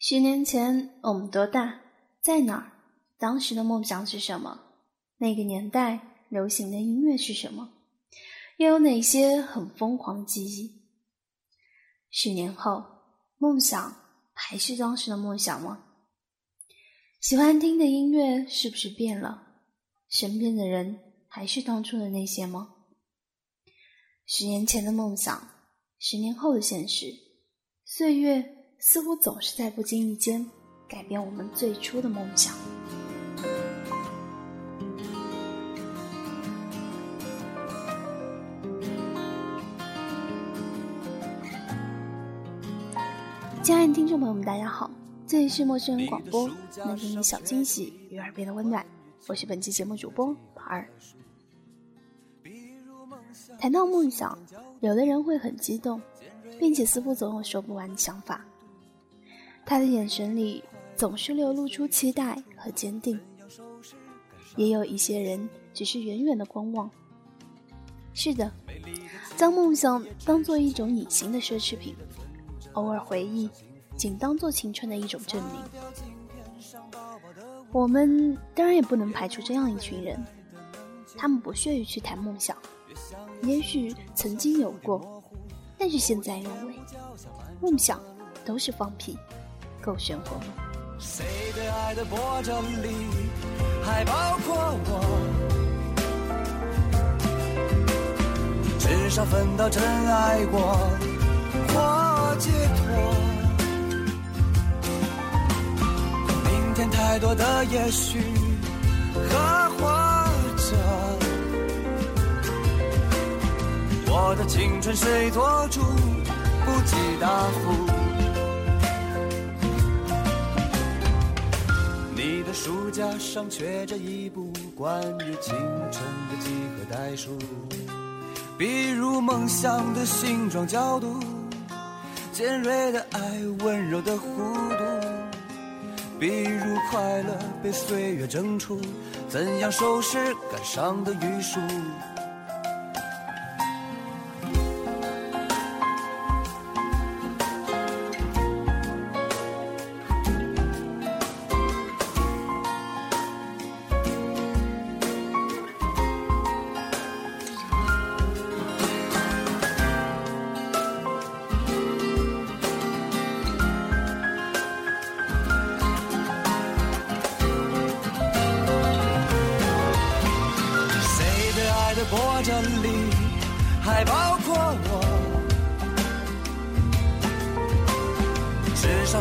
十年前我们多大，在哪儿？当时的梦想是什么？那个年代流行的音乐是什么？又有哪些很疯狂的记忆？十年后，梦想还是当时的梦想吗？喜欢听的音乐是不是变了？身边的人还是当初的那些吗？十年前的梦想，十年后的现实，岁月。似乎总是在不经意间改变我们最初的梦想。亲爱的听众朋友们，大家好，这里是陌生人广播，能给你小惊喜与耳边的温暖。我是本期节目主播宝儿。谈到梦想，有的人会很激动，并且似乎总有说不完的想法。他的眼神里总是流露出期待和坚定，也有一些人只是远远的观望。是的，将梦想当做一种隐形的奢侈品，偶尔回忆仅当做青春的一种证明。我们当然也不能排除这样一群人，他们不屑于去谈梦想，也许曾经有过，但是现在认为梦想都是放屁。够鲜活吗？谁的爱的波折里还包括我？至少分到真爱过或解脱。明天太多的也许和或者，我的青春谁做主？不计答复。书架上缺着一部关于青春的几何代数，比如梦想的形状角度，尖锐的爱温柔的弧度，比如快乐被岁月蒸出，怎样收拾感伤的余束。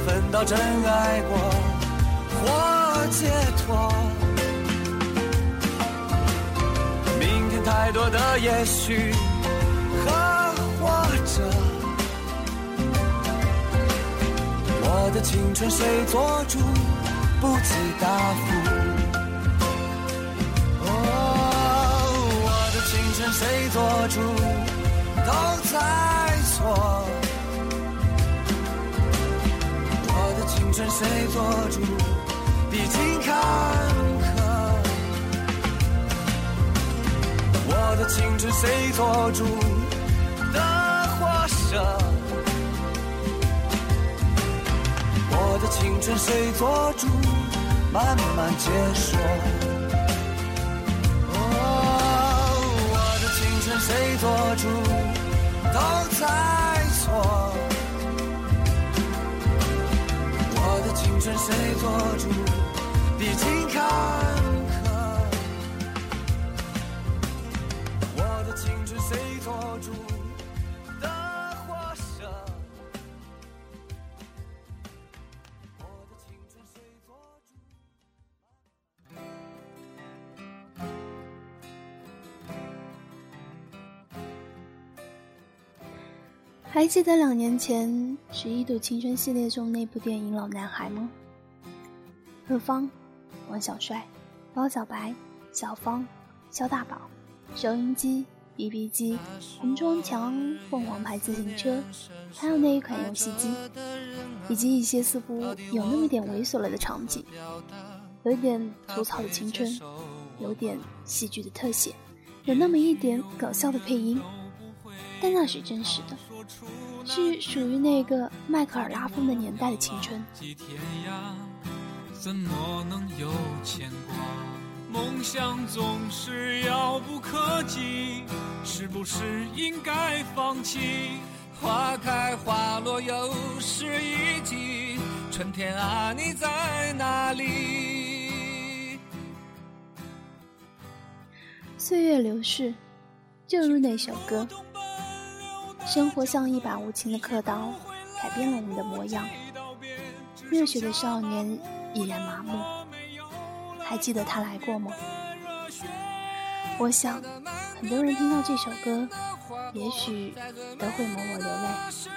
分到真爱过或解脱。明天太多的也许和或者，我的青春谁做主？不计答复。哦，我的青春谁做主都在错，春谁做主，历经坎坷，我的青春谁做主的活舍，我的青春谁做主，慢慢解说。谁做主都在错，我的青春谁做主，历经坎坷，我的青春谁做主。还记得两年前《十一度青春》系列中那部电影《老男孩》吗？贺芳、王小帅、包小白、小芳、肖大宝、收音机、BB 机、红砖墙、凤凰牌自行车，还有那一款游戏机，以及一些似乎有那么点猥琐了的场景，有点粗糙的青春，有点戏剧的特写，有那么一点搞笑的配音。但那是真实的，是属于那个迈克尔拉风的年代的青春。怎么能有牵挂？梦想总是遥不可及，是不是应该放弃？花开花落又是一季，春天啊，你在哪里？岁月流逝，就如那首歌。生活像一把无情的刻刀，改变了我们的模样。热血的少年已然麻木，还记得他来过吗？我想，很多人听到这首歌，也许都会默默流泪。世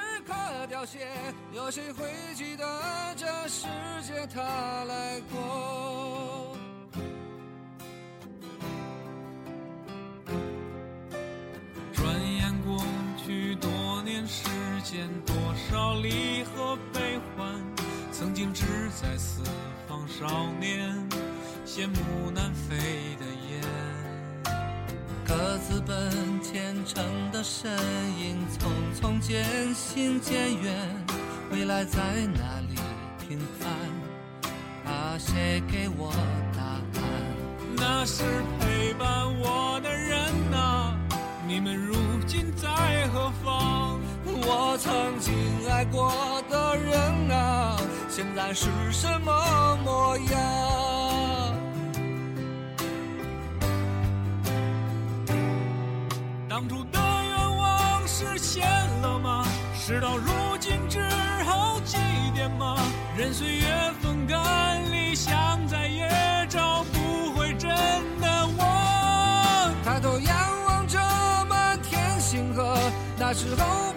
间多少离合悲欢，曾经志在四方少年，羡慕南飞的雁。各自奔前程的身影，匆匆渐行渐远，未来在哪里？平凡，啊，谁给我答案？那是陪伴我的人啊，你们如今在何方？我曾经爱过的人啊，现在是什么模样？当初的愿望实现了吗？事到如今只好祭奠吗？任岁月风干，理想再也找不回真的我。抬头仰望着满天星河，那时候。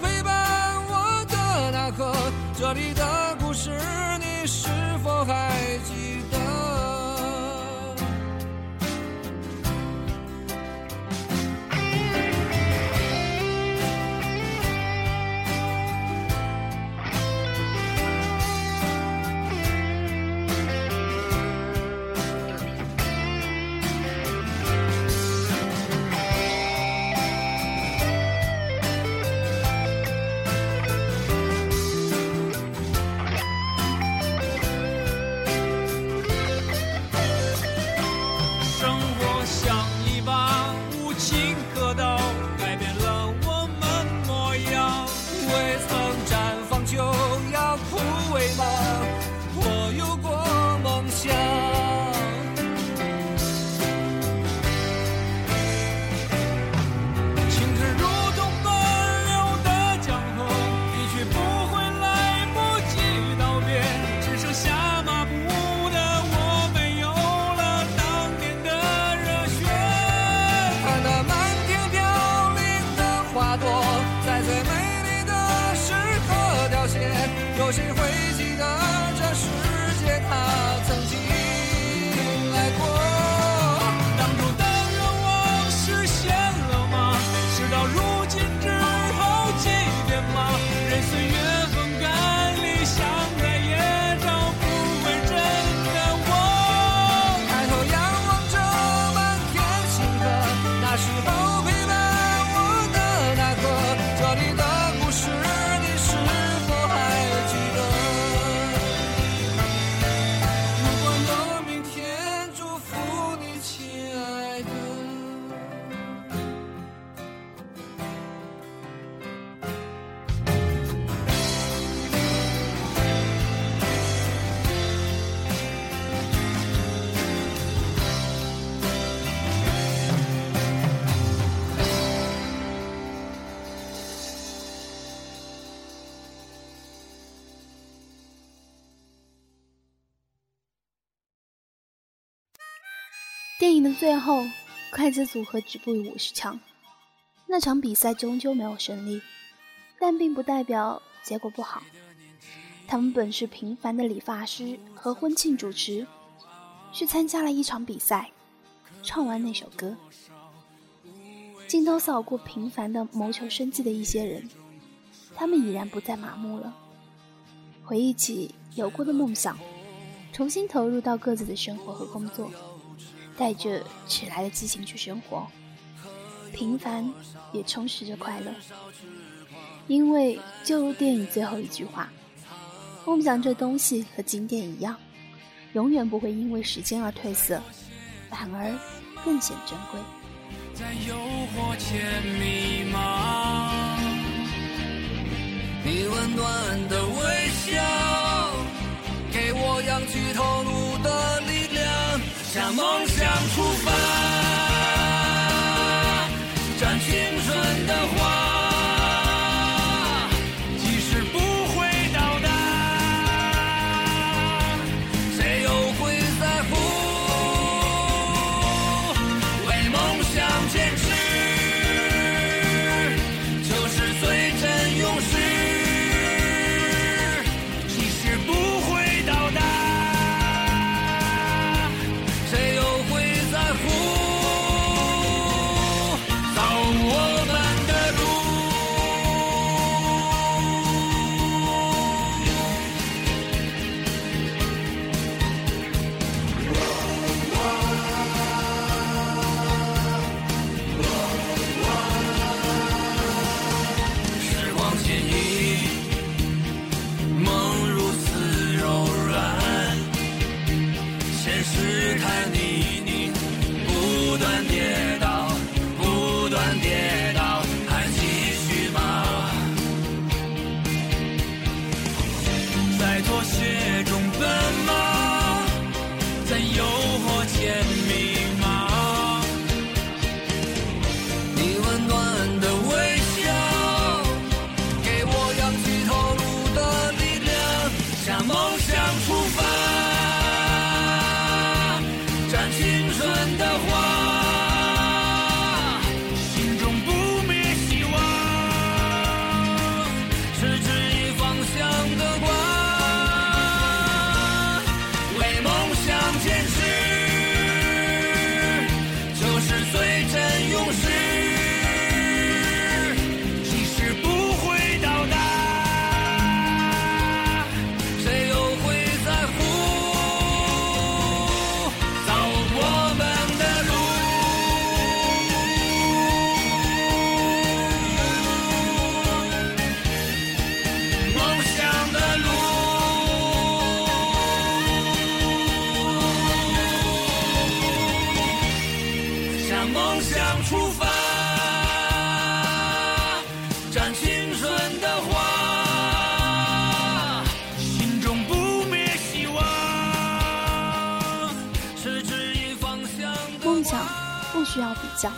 电影的最后，筷子组合止步于五十强。那场比赛终究没有胜利，但并不代表结果不好。他们本是平凡的理发师和婚庆主持，去参加了一场比赛，唱完那首歌。镜头扫过平凡的谋求生计的一些人，他们已然不再麻木了，回忆起有过的梦想，重新投入到各自的生活和工作。带着迟来的激情去生活，平凡也充实着快乐。因为就如电影最后一句话，梦想这东西和经典一样，永远不会因为时间而褪色，反而更显珍贵。在诱惑前迷茫，你温暖梦想出发。向出发。梦想不需要比较，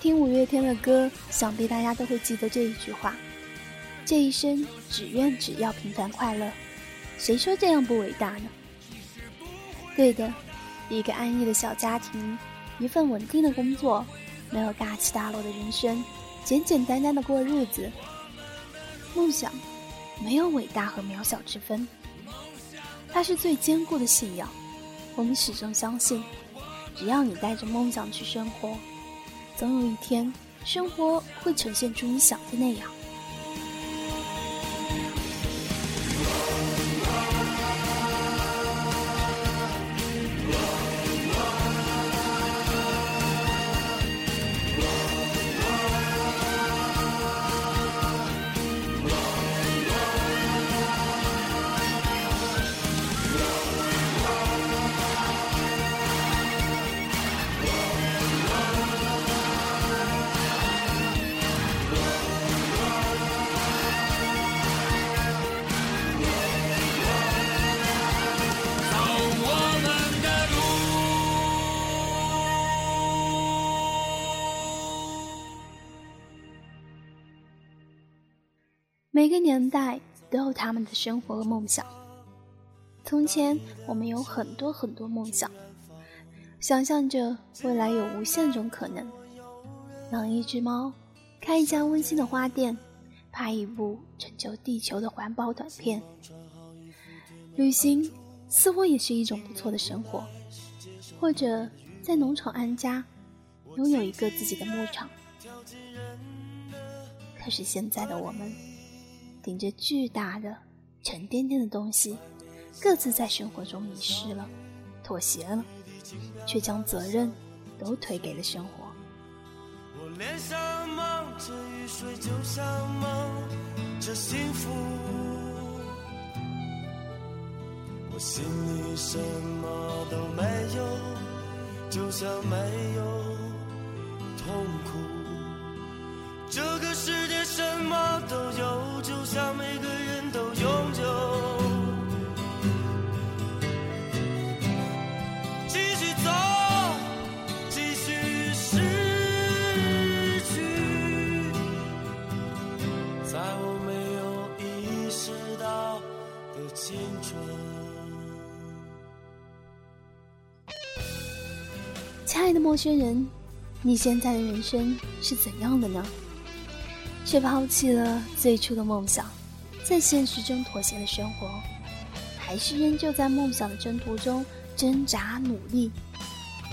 听五月天的歌，想必大家都会记得这一句话：这一生只愿只要平凡快乐。谁说这样不伟大呢？对的，一个安逸的小家庭，一份稳定的工作，没有大起大落的人生，简简单单的过日子。梦想没有伟大和渺小之分，它是最坚固的信仰。我们始终相信。只要你带着梦想去生活，总有一天，生活会呈现出你想的那样。年代都有他们的生活和梦想。从前，我们有很多很多梦想，想象着未来有无限种可能：养一只猫，开一家温馨的花店，拍一部拯救地球的环保短片。旅行似乎也是一种不错的生活，或者在农场安家，拥有一个自己的牧场。可是现在的我们。顶着巨大的、沉甸甸的东西，各自在生活中迷失了，妥协了，却将责任都推给了生活。我脸上蒙着雨水，就像蒙着幸福。我心里什么都没有，就像没有痛苦。这个世界什么都有，就像每个人都拥有。继续走，继续失去，在我没有意识到的青春。亲爱的陌生人，你现在的人生是怎样的呢？却抛弃了最初的梦想，在现实中妥协的生活，还是仍旧在梦想的征途中挣扎努力？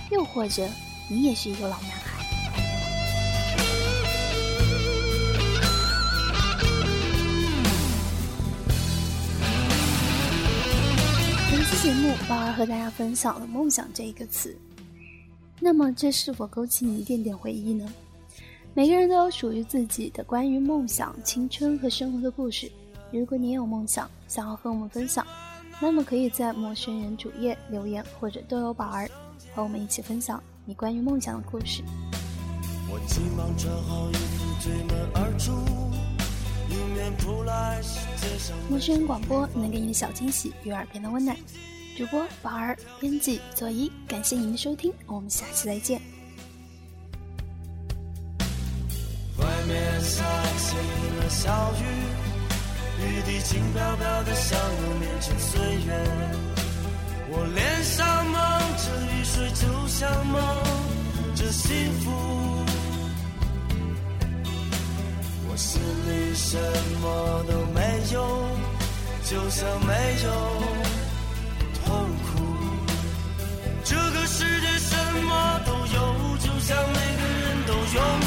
又或者，你也是一个老男孩？本期节目，宝儿和大家分享了“梦想”这一个词。那么，这是否勾起你一点点回忆呢？每个人都有属于自己的关于梦想、青春和生活的故事。如果你有梦想，想要和我们分享，那么可以在陌生人主页留言，或者都有宝儿和我们一起分享你关于梦想的故事。我急忙穿好衣服，推门而出，迎面扑来是街上陌生人广播能给你的小惊喜与耳边的温暖。主播宝儿，编辑左一，感谢您的收听，我们下期再见。面下起了小雨，雨滴轻飘飘的像我面前岁月。我脸上蒙着雨水，就像蒙着幸福。我心里什么都没有，就像没有痛苦。这个世界什么都有，就像每个人都拥有。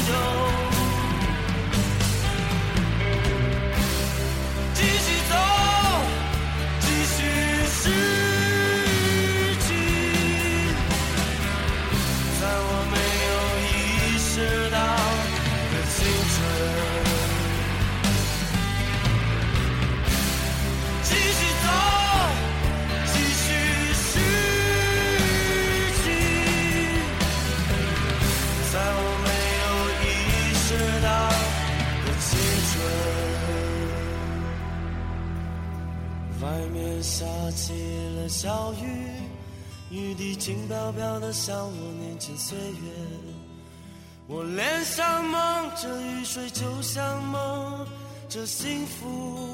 起了小雨，雨滴轻飘飘的像我年轻岁月。我脸上蒙着雨水，就像蒙着幸福。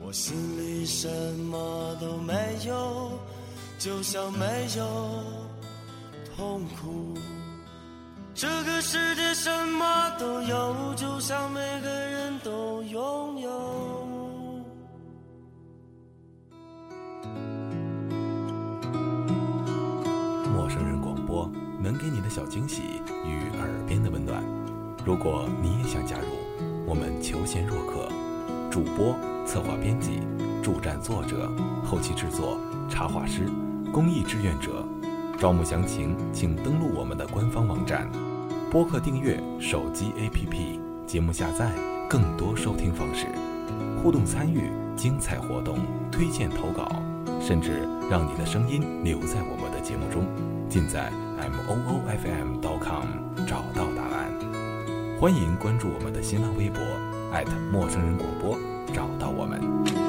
我心里什么都没有，就像没有痛苦。这个世界什么都有，就像每个人都拥有。能给你的小惊喜与耳边的温暖。如果你也想加入，我们求贤若渴，主播、策划、编辑、助战作者、后期制作、插画师、公益志愿者，招募详情请登录我们的官方网站。播客订阅、手机 APP、节目下载、更多收听方式，互动参与、精彩活动、推荐投稿，甚至让你的声音留在我们的节目中，尽在 m o o f m dot com 找到答案。欢迎关注我们的新浪微博陌生人广播，找到我们。